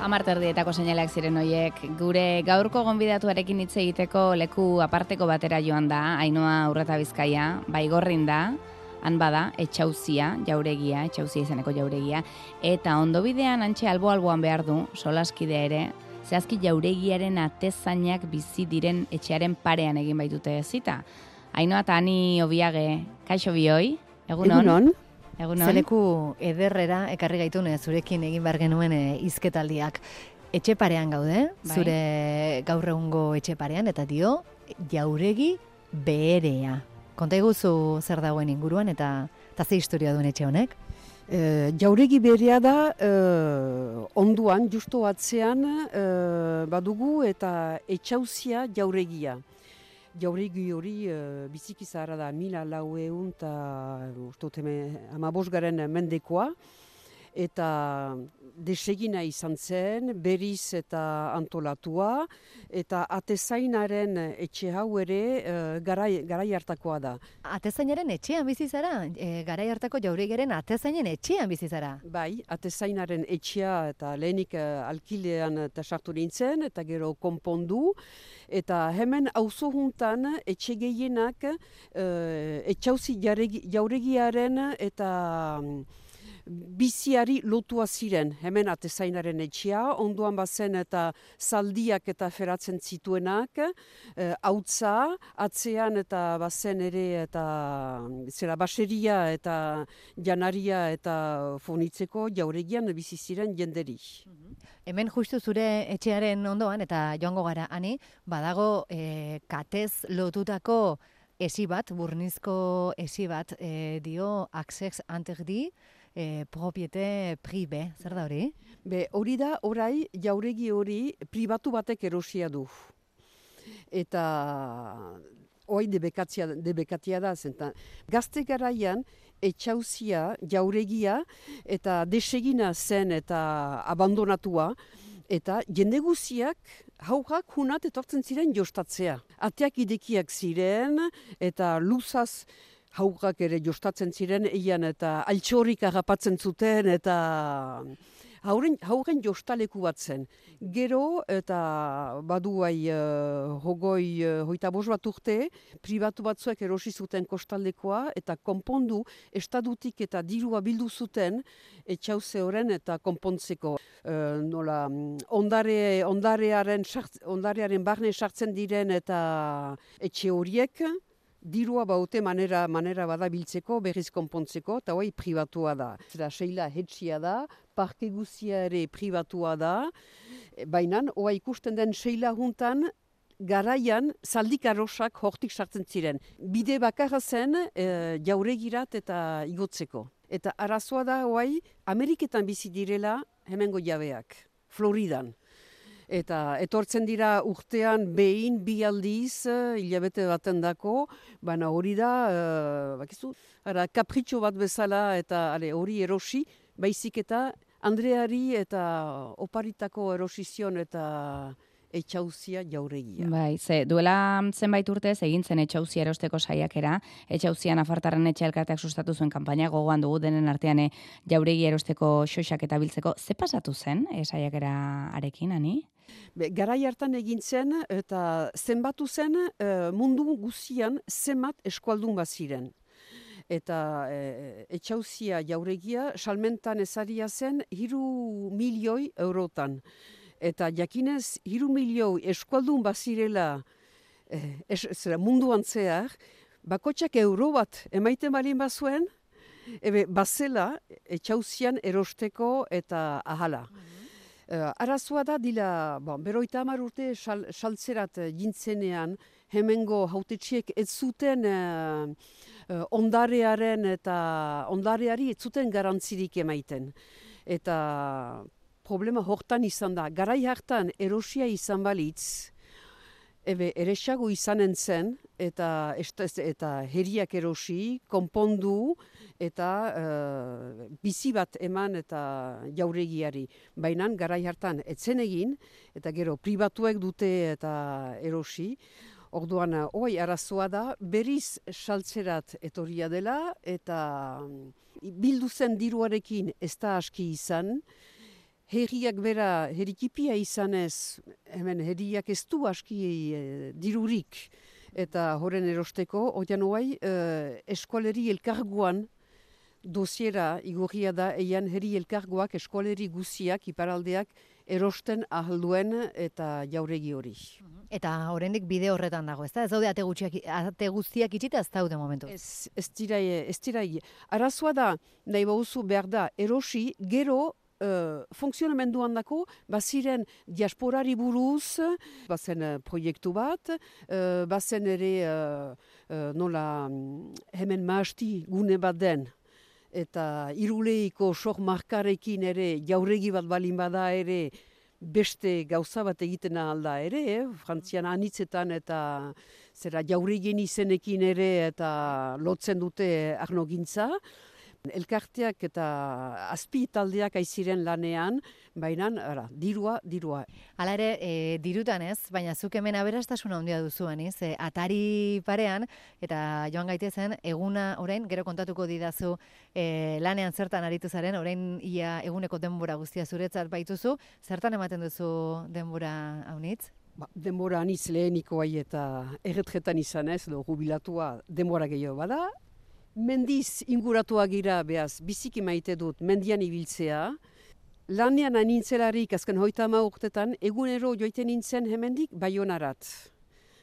Amarterdietako seinaleak ziren hoiek. Gure gaurko gonbidatuarekin hitz egiteko leku aparteko batera joan da, Ainoa Urreta Bizkaia, baigorrin da, han bada, etxauzia, jauregia, etxauzia izaneko jauregia, eta ondo bidean antxe albo-alboan behar du, solaskide ere, zehazki jauregiaren atezainak bizi diren etxearen parean egin baitute zita. Ainoa eta ani obiage, kaixo bihoi, egunon? Egunon. Egunon. Zeleku ederrera ekarri gaitune zurekin egin behar genuen e, izketaldiak. Etxe parean gaude, Bai. zure gaur egungo etxe parean, eta dio, jauregi beherea. Konta iguzu zer dagoen inguruan, eta, eta ze historia duen etxe honek? E, jauregi berea da e, onduan, justo atzean e, badugu eta etxauzia jauregia. Jauregi hori e, biziki zaharra da mila lau egun eta ustot hemen amabosgaren mendekoa. Eta desegina izan zen, berriz eta antolatua, eta atezainaren etxe hau ere e, garai, garai hartakoa da. Atezainaren etxean bizi zara? E, garai hartako jauregiaren atezainen etxean bizi zara? Bai, atezainaren etxea eta lehenik uh, alkilean eta sartu nintzen eta gero konpondu. Eta hemen auzo juntan etxe gehienak uh, etxauzi jauregiaren eta mm, biziari lotua ziren. Hemen atezainaren etxea, onduan bazen eta zaldiak eta feratzen zituenak, eh, hautza, atzean eta bazen ere eta mm, zera baseria eta janaria eta fonitzeko jauregian bizi ziren jenderi. Hemen justu zure etxearen ondoan, eta joango gara, ani, badago e, katez lotutako esi bat, burnizko esi bat, e, dio access interdi, e, propiete pribe, zer da hori? Be, hori da, orai, jauregi hori pribatu batek erosia du. Eta hoi debekatzia, debekatia da, zenta. Gazte garaian, etxauzia, jauregia, eta desegina zen eta abandonatua, eta jende guziak haurrak hunat etortzen ziren jostatzea. Ateak idekiak ziren, eta luzaz haurrak ere jostatzen ziren, eian eta altxorrik agapatzen zuten, eta hauren, hauren jostaleku bat zen. Gero, eta baduai uh, hogoi, uh, hoita bos bat urte, pribatu batzuek erosi zuten kostaldekoa, eta konpondu, estadutik eta dirua bildu zuten, etxauze horren eta konpontzeko. Uh, nola, mm, ondare, ondarearen, ondarearen barne sartzen diren eta etxe horiek, dirua baute manera, manera bada biltzeko, berriz konpontzeko, eta hoi privatua da. Zera, seila hetxia da, parke guzia ere privatua da, baina hoa ikusten den seila juntan, garaian zaldik arrosak hortik sartzen ziren. Bide bakarra zen e, jauregirat eta igotzeko. Eta arazoa da hoai Ameriketan bizi direla hemengo jabeak, Floridan. Eta etortzen dira urtean behin bi aldiz, eh, hilabete baten dako, baina hori da, uh, bakizu, ara, kapritxo bat bezala eta ale, hori erosi, baizik eta Andreari eta oparitako erosizion eta etxauzia jauregia. Bai, ze, duela zenbait urtez egin zen etxauzia erosteko saiakera, etxauzia Nafartarren etxe elkarteak sustatu zuen kanpaina gogoan dugu denen artean eh, jauregi erosteko xoxak eta biltzeko. Ze pasatu zen e, saiakera arekin, ani? Be, garai hartan egin zen eta zenbatu zen eh, mundu guzian zenbat eskualdun baziren. Eta e, etxauzia jauregia salmentan ezaria zen hiru milioi eurotan. Eta jakinez hiru milioi eskualdun bazirela eh, es, zera, munduan zehar, bakotxak euro bat emaiten balin bazuen, ebe bazela etxauzian erosteko eta ahala. Uh, arazoa da dila, bon, beroita hamar urte sal, saltzerat eh, jintzenean, hemengo hautetxiek ez zuten eh, eh, ondarearen eta ondareari ez zuten garantzirik emaiten. Eta problema hortan izan da, garai hartan erosia izan balitz, ebe eresago izanen zen, eta, eta herriak erosi, konpondu, eta uh, bizi bat eman eta jauregiari. Baina garai hartan etzen egin, eta gero pribatuek dute eta erosi, Orduan, oi, arazoa da, berriz saltzerat etorria dela, eta mm, bildu zen diruarekin ez da aski izan, herriak bera, herrikipia izanez, hemen herriak ez du aski e, dirurik, eta horren erosteko, oian oai, e, eskualeri elkarguan dosiera igorria da eian herri elkargoak eskualeri guziak, iparaldeak, erosten ahalduen eta jauregi hori. Mhm. Eta horrendik bide horretan dago, ez da? Ez daude ate, gutxiak, ate guztiak itxita ez daude momentu? Ez, ez dirai, ez dirai. Arazoa da, nahi bauzu behar da, erosi, gero Uh, funtzionamenduan dako, baziren diasporari buruz, bazen uh, proiektu bat, uh, bazen ere uh, uh, nola mm, hemen maasti gune bat den, eta iruleiko sok markarekin ere jauregi bat balin bada ere beste gauza bat egiten alda ere, eh? frantzian anitzetan eta zera jauregien izenekin ere eta lotzen dute arnogintza. Elkarteak eta azpi taldeak aiziren lanean, baina, ara, dirua, dirua. Hala ere, e, dirutan ez, baina zuk hemen aberastasuna handia duzuan, ez? E, atari parean, eta joan gaitezen, eguna orain, gero kontatuko didazu e, lanean zertan aritu zaren, orain ia eguneko denbora guztia zuretzat baituzu, zertan ematen duzu denbora haunitz? Ba, denbora anitz leheniko eta erretretan izan ez, do, jubilatua denbora gehiago bada, mendiz inguratua gira, behaz, biziki maite dut, mendian ibiltzea. Lanean anintzelarik, azken hoita ama urtetan, egunero joiten nintzen hemendik baionarat.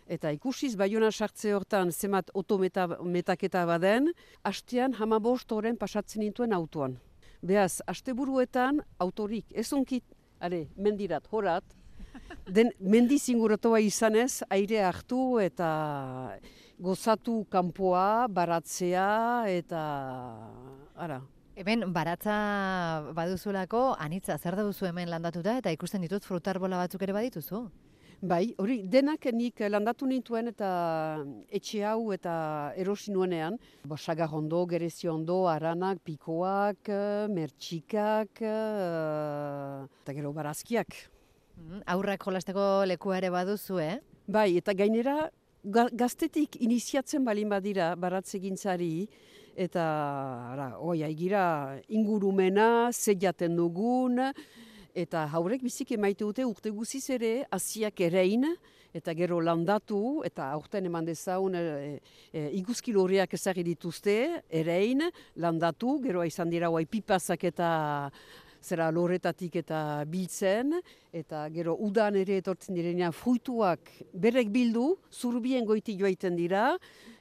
Eta ikusiz baiona sartze hortan zemat otometaketa baden, hastean hamabost horren pasatzen nintuen autoan. Beaz, haste buruetan autorik, ez unkit, are, mendirat, horat, den mendiz inguratua izanez, aire hartu eta gozatu kanpoa, baratzea eta ara. Hemen baratza baduzulako anitza zer da duzu hemen landatuta eta ikusten ditut frutarbola batzuk ere badituzu. Bai, hori denak nik landatu nintuen eta etxe hau eta erosi nuenean. Basagar ondo, gerezio ondo, aranak, pikoak, mertxikak eh, eta gero barazkiak. Mm, aurrak jolasteko leku ere baduzu, eh? Bai, eta gainera gaztetik iniziatzen balin badira baratze gintzari, eta ara, oi, aigira ingurumena, zeiaten dugun, eta haurek biziki maite dute urte guziz ere, asiak erein, eta gero landatu, eta aurten eman dezaun e, e, ikuskilo horiak ezagir dituzte, erein, landatu, gero izan dira guai pipazak eta zera loretatik eta biltzen, eta gero udan ere etortzen direnean fruituak berek bildu, zurbien goiti joaiten dira,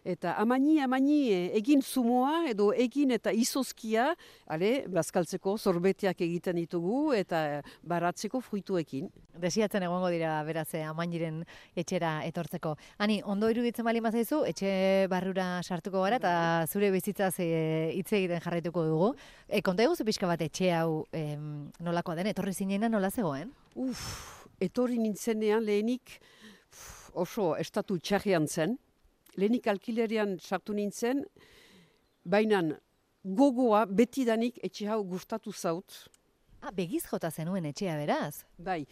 eta amaini, amaini egin zumoa edo egin eta izozkia, ale, bazkaltzeko zorbeteak egiten ditugu eta baratzeko fruituekin. Desiatzen egongo dira beraz eh, amainiren etxera etortzeko. Ani, ondo iruditzen bali mazaizu, etxe barrura sartuko gara eta zure bizitzaz hitz egiten jarraituko dugu. E, konta eguzu pixka bat etxe hau em, nolakoa den, etorri zinena nola zegoen? Uf, etorri nintzenean lehenik oso estatu txarrian zen, lehenik alkilerian sartu nintzen, baina gogoa betidanik etxe hau gustatu zaut. Ah, begiz jota zenuen etxea beraz? Bai,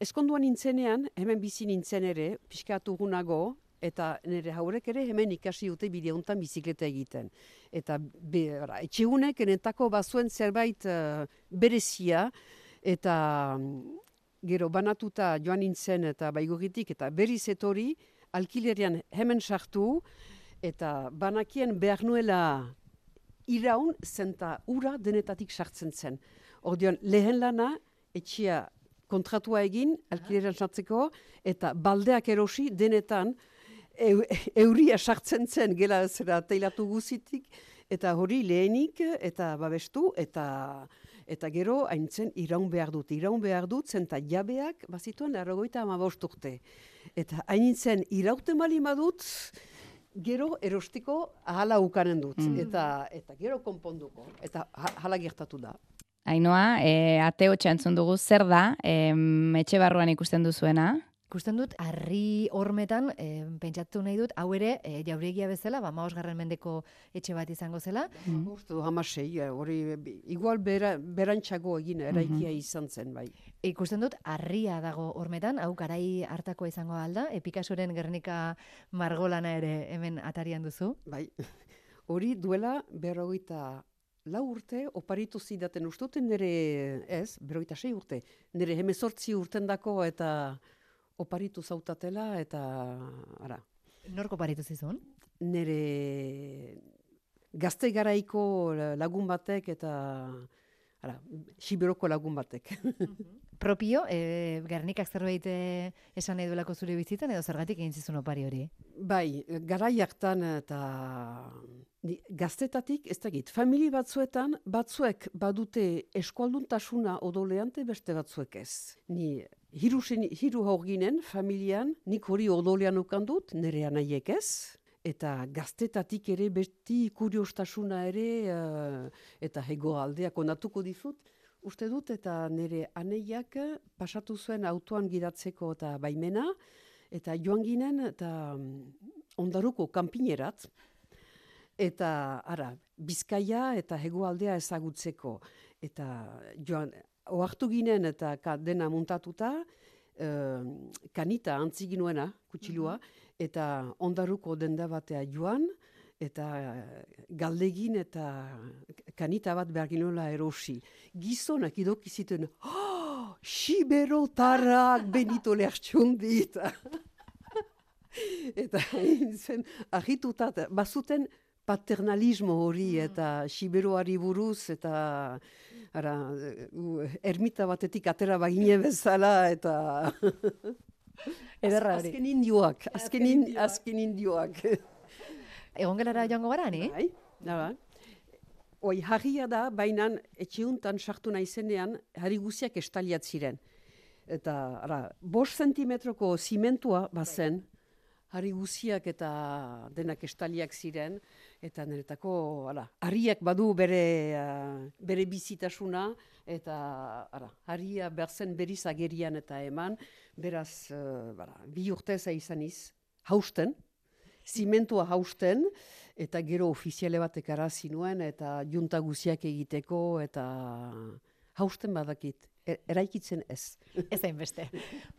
eskonduan nintzenean, hemen bizi nintzen ere, pixkatu gunago, eta nire haurek ere hemen ikasi dute bide honetan bizikleta egiten. Eta be, etxe hunek enetako bazuen zerbait uh, berezia, eta mm, gero banatuta joan nintzen eta baiguritik eta berriz etori, alkilerian hemen sartu, eta banakien behar nuela iraun zenta ura denetatik sartzen zen. Ordean, lehen lana, etxia kontratua egin, alkilerian sartzeko, eta baldeak erosi denetan, euria sartzen zen, gela zera teilatu guzitik, eta hori lehenik, eta babestu, eta eta gero haintzen iraun behar dut. Iraun behar dut, zenta jabeak, bazituen, larrogoita amabost urte. Eta hain iraute mali madut, gero erostiko ahala ukanen dut. Mm. Eta, eta gero konponduko. Eta hala gertatu da. Ainoa, e, ateo txantzun dugu, zer da, e, etxe barruan ikusten duzuena? Ikusten dut, harri hormetan, e, pentsatu nahi dut, hau ere, e, jauregia bezala, ba, garren mendeko etxe bat izango zela. Mm. Ustu, hamasei, eh, hori, igual bera, berantxago egin eraikia mm izan zen, bai. Ikusten dut, harria dago hormetan, hau garai hartako izango alda, epikasoren gernika margolana ere hemen atarian duzu. Bai, hori duela berrogeita lau urte, oparitu zidaten ustuten nire, ez, berrogeita sei urte, nire hemezortzi urten dako eta oparitu zautatela eta ara. Norko oparitu zizun? Nere gazte garaiko lagun batek eta ara, siberoko lagun batek. Mhm. Propio, e, Gernikak zerbait eh, esan nahi duelako zure bizitzen edo zergatik egin zizun opari hori? Bai, garaiaktan eta gaztetatik, ez da git, famili batzuetan, batzuek badute eskualduntasuna odoleante beste batzuek ez. Ni hiru, hiru ginen familian, nik hori odolean ukan dut, nire anaiek ez, eta gaztetatik ere beti kuriostasuna ere, uh, eta hego aldeak onatuko dizut, uste dut eta nire aneiak pasatu zuen autoan gidatzeko eta baimena, eta joan ginen eta mm, ondaruko kanpinerat, eta ara, bizkaia eta hegoaldea ezagutzeko, eta joan, oartu ginen eta dena muntatuta, uh, kanita antziginuena, kutsilua, mhm. eta ondaruko denda batea joan, eta galdegin eta kanita bat behar ginoela erosi. Gizonak idoki ziten, oh, Sibero tarrak benito lehartxundi. eta zen, ahitutat, bazuten paternalismo hori mm. eta Siberoari buruz eta ara, ermita batetik atera bagine bezala eta... Ederra hori. Azken indioak, azken, azken indioak. Egon gelara joango gara, ni? Bai, da ba. Oi, harria da, baina etxiuntan sartu naizenean, harri guziak estaliat ziren. Eta, ara, bos sentimetroko zimentua bazen, harri guziak eta denak estaliak ziren, eta niretako, ara, harriak badu bere, uh, bere bizitasuna, eta, ara, harria berzen beriz agerian eta eman, beraz, uh, bara, bi urtez izan iz, hausten, zimentua hausten, eta gero ofiziale bat ekarazi nuen, eta junta guziak egiteko, eta hausten badakit, er, eraikitzen ez. Ez beste.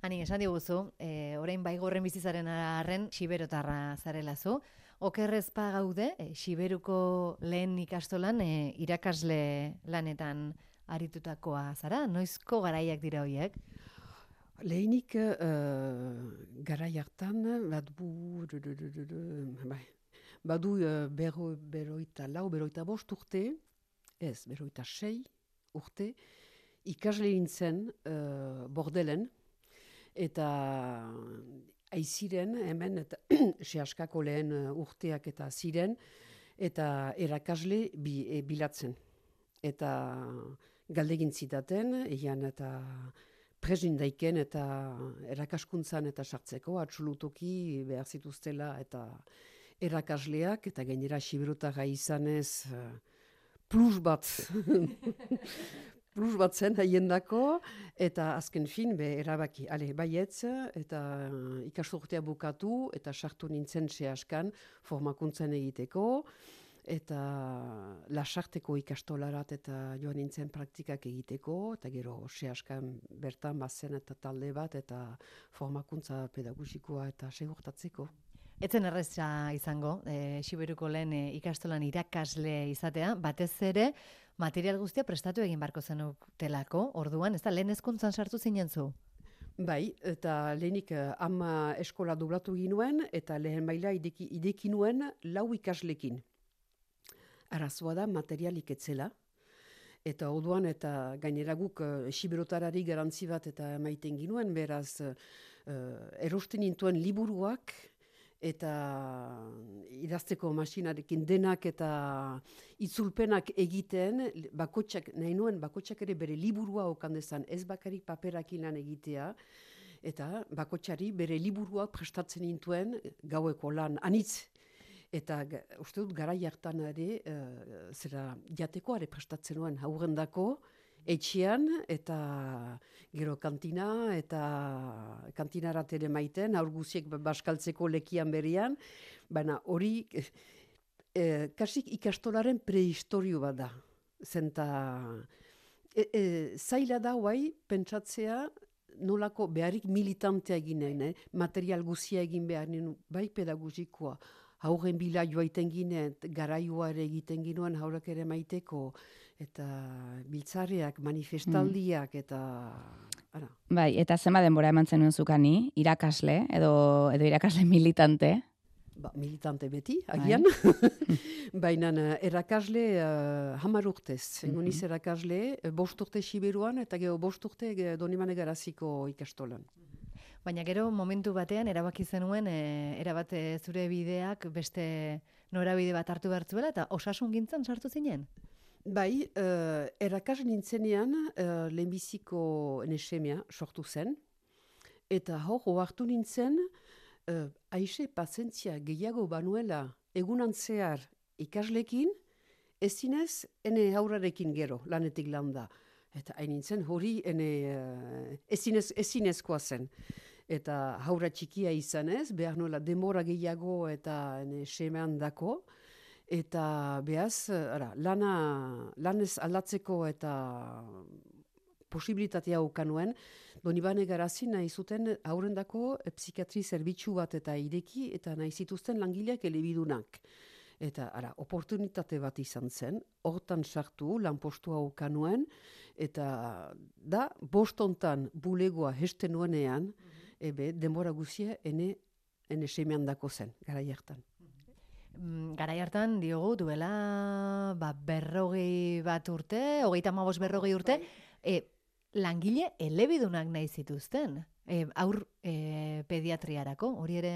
Ani, esan diguzu, e, orain baigorren bizizaren arren, siberotarra zarela zu. Okerrezpa gaude, e, siberuko lehen ikastolan, e, irakasle lanetan aritutakoa zara. Noizko garaiak dira horiek? Lehenik uh, garai hartan, badu, bai, badu uh, bero, beroita lau, beroita bost urte, ez, beroita sei urte, ikasle nintzen uh, bordelen, eta aiziren hemen, eta sehaskako lehen urteak eta ziren, eta erakasle bi, e, bilatzen. Eta galdegin zitaten, egian eta presin daiken eta erakaskuntzan eta sartzeko, atxulutoki behar zituztela eta erakasleak eta gainera siberotara izanez plus bat plus bat zen haien dako, eta azken fin, be, erabaki, ale, baietz, eta uh, ikasturtea bukatu, eta sartu nintzen sehaskan formakuntzen egiteko, eta lasarteko ikastolarat eta joan nintzen praktikak egiteko, eta gero sehaskan bertan bazen eta talde bat, eta formakuntza pedagogikoa eta segurtatzeko. Etzen erreza izango, e, Siberuko lehen e, ikastolan irakasle izatea, batez ere material guztia prestatu egin barko zenuk telako, orduan, ez da lehen ezkuntzan sartu zinen zu? Bai, eta lehenik eh, ama eskola dublatu ginuen, eta lehen maila ideki, ideki nuen lau ikaslekin arazoa da materialik etzela. Eta oduan eta gainera guk uh, siberotarari garantzi bat eta maiten ginuen, beraz uh, erosten intuen liburuak eta idazteko masinarekin denak eta itzulpenak egiten, bakotxak, nahi nuen bakotxak ere bere liburua okandezan ez bakarik paperakin lan egitea, eta bakotxari bere liburua prestatzen intuen gaueko lan anitz. Eta uste dut gara jartan ere, uh, zera jateko are prestatzen nuen haurren dako, etxean eta gero kantina eta kantinara ere maiten, aur guziek baskaltzeko lekian berian, baina hori e, kasik ikastolaren prehistorio bat da. Zenta e, e, zaila da guai pentsatzea nolako beharik militantea egin nahi, material guzia egin behar, bai pedagogikoa, hauren bila joaiten ginen, garaioa ere egiten ginoen haurak ere maiteko, eta biltzarriak, manifestaldiak, mm. eta... Ara. Bai, eta zema denbora eman zenuen zukani, irakasle, edo, edo irakasle militante? Ba, militante beti, bai. agian. Baina uh, erakasle uh, hamar urtez. Mm -hmm. erakasle, eh, bost urte Siberuan eta geho bost urte donimane garaziko ikastolan. Baina gero momentu batean erabaki zenuen e, erabate zure bideak beste norabide bat hartu bertzuela eta osasun gintzen sartu zinen? Bai, uh, erakas nintzenean uh, lehenbiziko enesemia sortu zen. Eta hor, hartu nintzen, uh, aixe pazientzia gehiago banuela egunan zehar ikaslekin, ezinez, ene aurarekin gero, lanetik landa. Eta hain nintzen, hori ene, uh, ezinez, ezinezkoa zen. Eta haura txikia izan ez, behar nuela demora gehiago eta ene semean dako. Eta behaz, ara, lana, lanez aldatzeko eta posibilitatea ukanuen, Donibane garazi nahi zuten aurrendako psikiatri zerbitzu bat eta ireki eta nahi zituzten langileak elebidunak. Eta, ara, oportunitate bat izan zen, hortan sartu, lanpostua ukanuen, eta da, bostontan bulegoa heste nuenean, mhm. Ebe, denbora guzia, ene, ene semean dako zen, gara jartan. Mm, gara hartan diogu duela ba, berrogei bat urte, hogeita mabos berrogei urte, bai. e, langile elebidunak nahi zituzten. E, aur e, pediatriarako, hori ere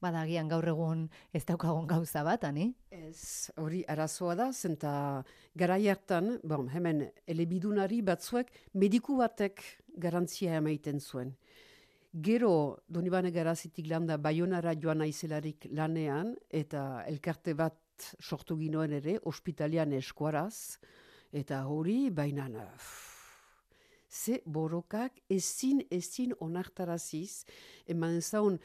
badagian gaur egun ez daukagun gauza bat, ani? Ez, hori arazoa da, zenta gara hartan, bon, hemen elebidunari batzuek mediku batek garantzia emaiten zuen. Gero, donibane garazitik landa, baionara joan aizelarik lanean, eta elkarte bat sortu ginoen ere, ospitalian eskuaraz, eta hori, baina ze borokak ezin ezin onartaraziz, eman zaun,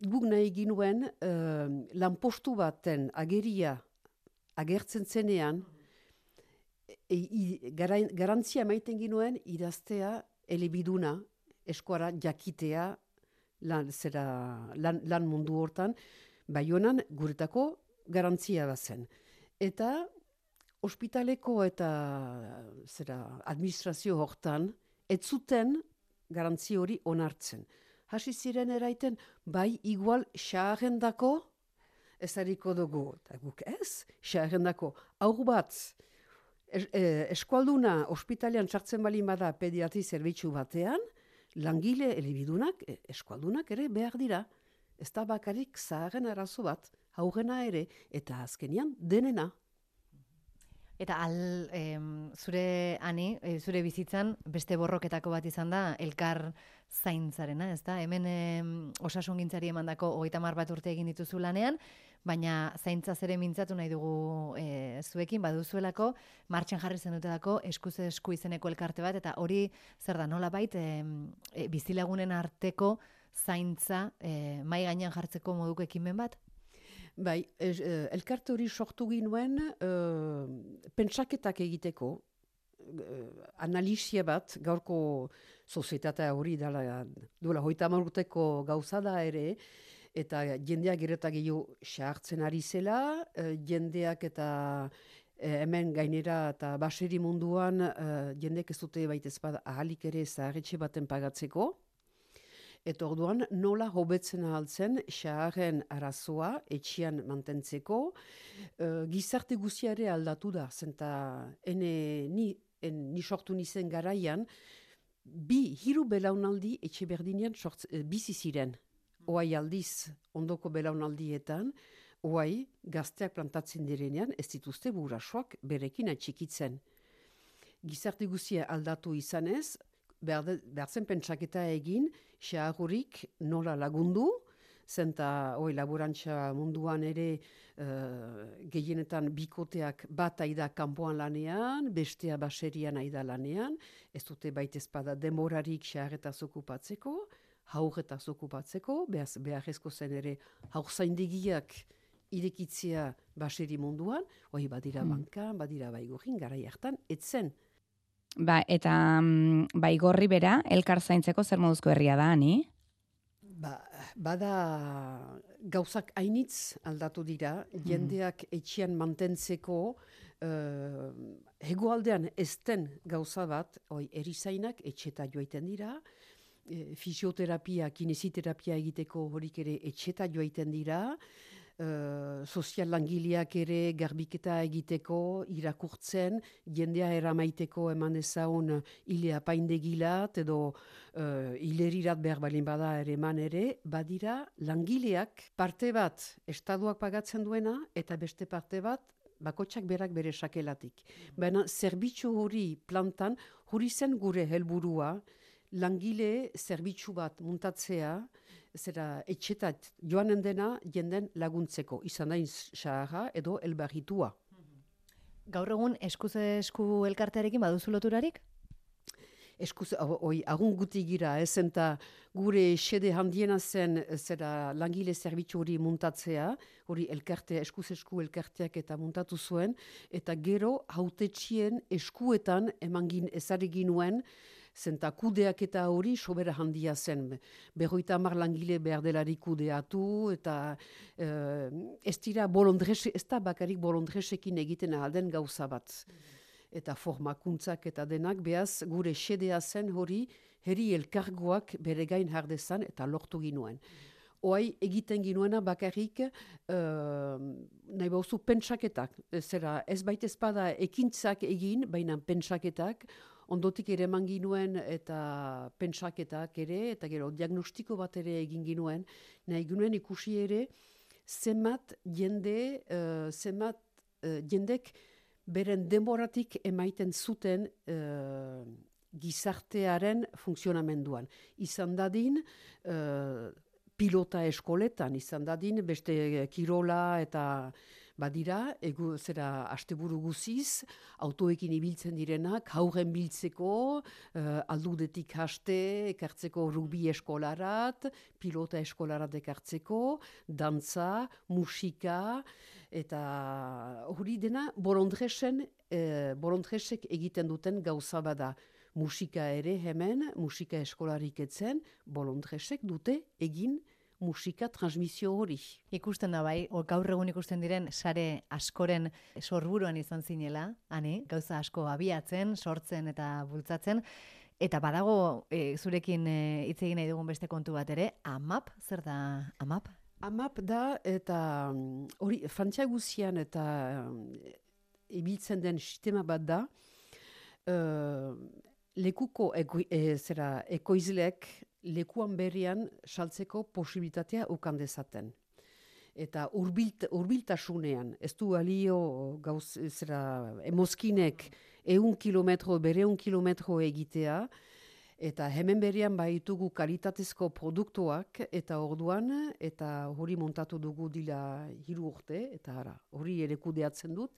guk nahi ginuen uh, lanpostu baten ageria agertzen zenean, e, garantzia maiten ginuen idaztea elebiduna, eskuara jakitea lan, zera, lan, lan mundu hortan, bai honan guretako garantzia bazen. Eta ospitaleko eta zera, administrazio hortan, ez zuten garantzi hori onartzen. Hasi ziren eraiten, bai igual xaharendako ez hariko dugu. Eta guk ez, xaharendako aur bat, es, e, eskualduna ospitalian txartzen bali bada pediatri zerbitzu batean, langile elebidunak, e, eskualdunak ere behar dira. Ez da bakarik zaharen arazo bat, haugena ere, eta azkenian denena. Eta al, em, zure ani, e, zure bizitzan, beste borroketako bat izan da, elkar zaintzarena, ez da? Hemen em, osasun gintzari eman dako, ogeita bat urte egin dituzu lanean, baina zaintza zere mintzatu nahi dugu e, zuekin, baduzuelako, martxan jarri zen dako, eskuz esku izeneko elkarte bat, eta hori, zer da, nola bait, e, bizilagunen arteko zaintza e, mai gainean jartzeko moduko ekimen bat? Bai, uh, elkarte hori sortu ginuen uh, pentsaketak egiteko, uh, analizia bat, gaurko sozietatea hori dala, duela hoita maruteko gauza da ere, eta jendeak geretak gehiago xahartzen ari zela, jendeak eta hemen gainera eta baseri munduan uh, jendeak ez dute baita ezpada ahalik ere zaharretxe baten pagatzeko, Eta orduan, nola hobetzen ahaltzen, xaharren arazoa, etxian mantentzeko, uh, gizarte guziare aldatu da, zenta ene, ni, en, ni sortu nizen garaian, bi hiru belaunaldi etxe berdinean sortz, uh, bizi ziren. Oai aldiz, ondoko belaunaldietan, oai gazteak plantatzen direnean, ez dituzte burasoak berekin atxikitzen. Gizarte guzia aldatu izanez, behar zen pentsaketa egin, xahagurik nola lagundu, zenta oi, laborantza munduan ere uh, gehienetan bikoteak bat aida kanpoan lanean, bestea baserian aida lanean, ez dute baita espada demorarik xarretaz okupatzeko, haurretaz okupatzeko, behaz beharrezko zen ere haur zaindigiak irekitzea baseri munduan, oi badira mm. bankan, badira baigurin, gara hartan, etzen. Ba, eta mm, baigorri bera, elkar zaintzeko zer moduzko herria da, ni? Ba, bada gauzak hainitz aldatu dira, mm. jendeak etxian mantentzeko, uh, hegoaldean ez den gauza bat, oi, erizainak etxeta joaiten dira, e, fisioterapia, kinesiterapia egiteko horik ere etxeta joaiten dira, uh, sozial langileak ere garbiketa egiteko, irakurtzen, jendea eramaiteko eman ezaun hile apaindegilat edo uh, hilerirat behar balin bada ere eman ere, badira langileak parte bat estaduak pagatzen duena eta beste parte bat bakotsak berak bere sakelatik. Baina zerbitzu hori plantan, hori zen gure helburua, langile zerbitzu bat muntatzea, zera etxetat joanen dena jenden laguntzeko, izan da xarra edo elbarritua. Gaur egun eskuz esku elkartearekin baduzu loturarik? Eskuz, oi, agun guti gira, ez gure xede handiena zen zera langile zerbitzu hori muntatzea, hori elkarte, eskuz esku elkarteak eta muntatu zuen, eta gero hautetxien eskuetan emangin ezarri nuen, zenta kudeak eta hori sobera handia zen. Berroita mar langile behar delari kudeatu, eta uh, ez dira bolondrese, ez da bakarik bolondresekin egiten alden gauza bat. Eta formakuntzak eta denak, behaz gure xedea zen hori, herri elkargoak bere gain jardezan eta lortu ginuen. Oai egiten ginuena bakarrik uh, nahi bauzu pentsaketak. Zera, ez baita ezpada ekintzak egin, baina pentsaketak, ondotik ere eman ginuen eta pentsaketak ere, eta gero diagnostiko bat ere egin ginuen, nahi ginuen ikusi ere, zemat jende, uh, zemat uh, jendek beren demoratik emaiten zuten uh, gizartearen funtzionamenduan. Izan dadin, uh, pilota eskoletan, izan dadin, beste kirola eta badira, egu zera asteburu guziz, autoekin ibiltzen direnak, hauren biltzeko, uh, aldudetik haste, ekartzeko rugbi eskolarat, pilota eskolarat ekartzeko, dantza, musika, eta hori dena, borondresen, uh, borondresek egiten duten gauza bada. Musika ere hemen, musika eskolarik etzen, bolondresek dute egin musika transmisio hori. Ikusten da bai, o, gaur egun ikusten diren sare askoren sorburuan izan zinela, hani, gauza asko abiatzen, sortzen eta bultzatzen, eta badago e, zurekin e, hitz egin nahi dugun beste kontu bat ere, AMAP, zer da AMAP? AMAP da, eta mm, hori, frantzia guzian eta ibiltzen den sistema bat da, uh, lekuko eko, e, zera, ekoizlek lekuan berrian saltzeko posibilitatea ukan dezaten. Eta urbilt, urbiltasunean, ez du alio gauz, zera, emozkinek eun kilometro, bere kilometro egitea, eta hemen berrian baitugu kalitatezko produktuak, eta orduan, eta hori montatu dugu dila hiru urte, eta hori ere kudeatzen dut,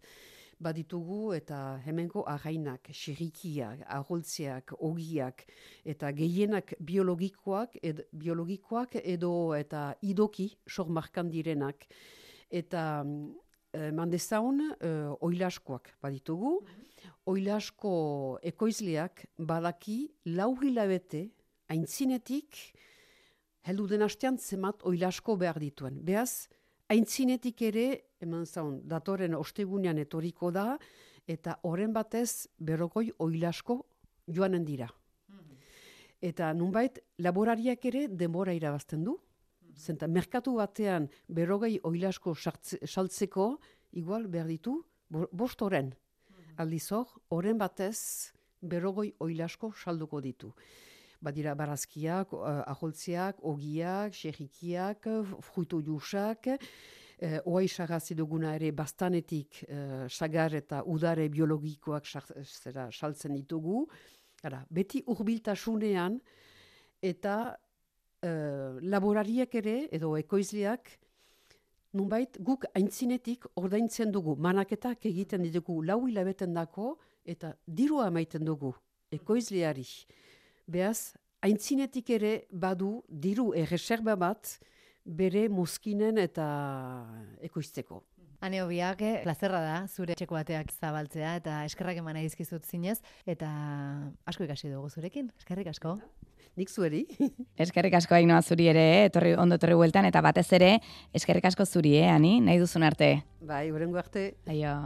baditugu eta hemengo arrainak, xerikiak, aholtzeak, ogiak eta gehienak biologikoak, ed, biologikoak edo eta idoki sormarkan direnak. Eta e, mandezaun e, oilaskoak baditugu, oilasko ekoizleak badaki lau hilabete aintzinetik heldu den hastean zemat oilasko behar dituen. Beaz, aintzinetik ere eman zaun, datoren ostegunean etoriko da, eta horren batez berrokoi oilasko joanen dira. Eta nunbait, laborariak ere denbora irabazten du. Zenta, merkatu batean berrogei oilasko saltzeko, igual behar ditu, bost horren. Aldizor, horren batez berrogoi oilasko salduko ditu. Badira barazkiak, uh, aholtziak, ogiak, xerrikiak, fruito jusak, eh, oai sarrazi duguna ere bastanetik eh, sagar eta udare biologikoak saltzen ditugu. Ara, beti urbiltasunean eta uh, laborariak ere, edo ekoizleak, nunbait guk aintzinetik ordaintzen dugu, manaketak egiten ditugu lau hilabeten dako, eta dirua maiten dugu, ekoizleari. Beaz, aintzinetik ere badu diru erreserba bat bere mozkinen eta ekoizteko. Hane hobiak, eh, plazerra da, zure txeko bateak zabaltzea, eta eskerrak emana izkizut zinez, eta asko ikasi dugu zurekin, eskerrik asko. Nik zueri. eskerrik asko hainoa zuri ere, eh, etorri, ondo etorri bueltan, eta batez ere, eskerrik asko zuri, eh, ani, nahi duzun arte. Bai, horrengo arte. Aio.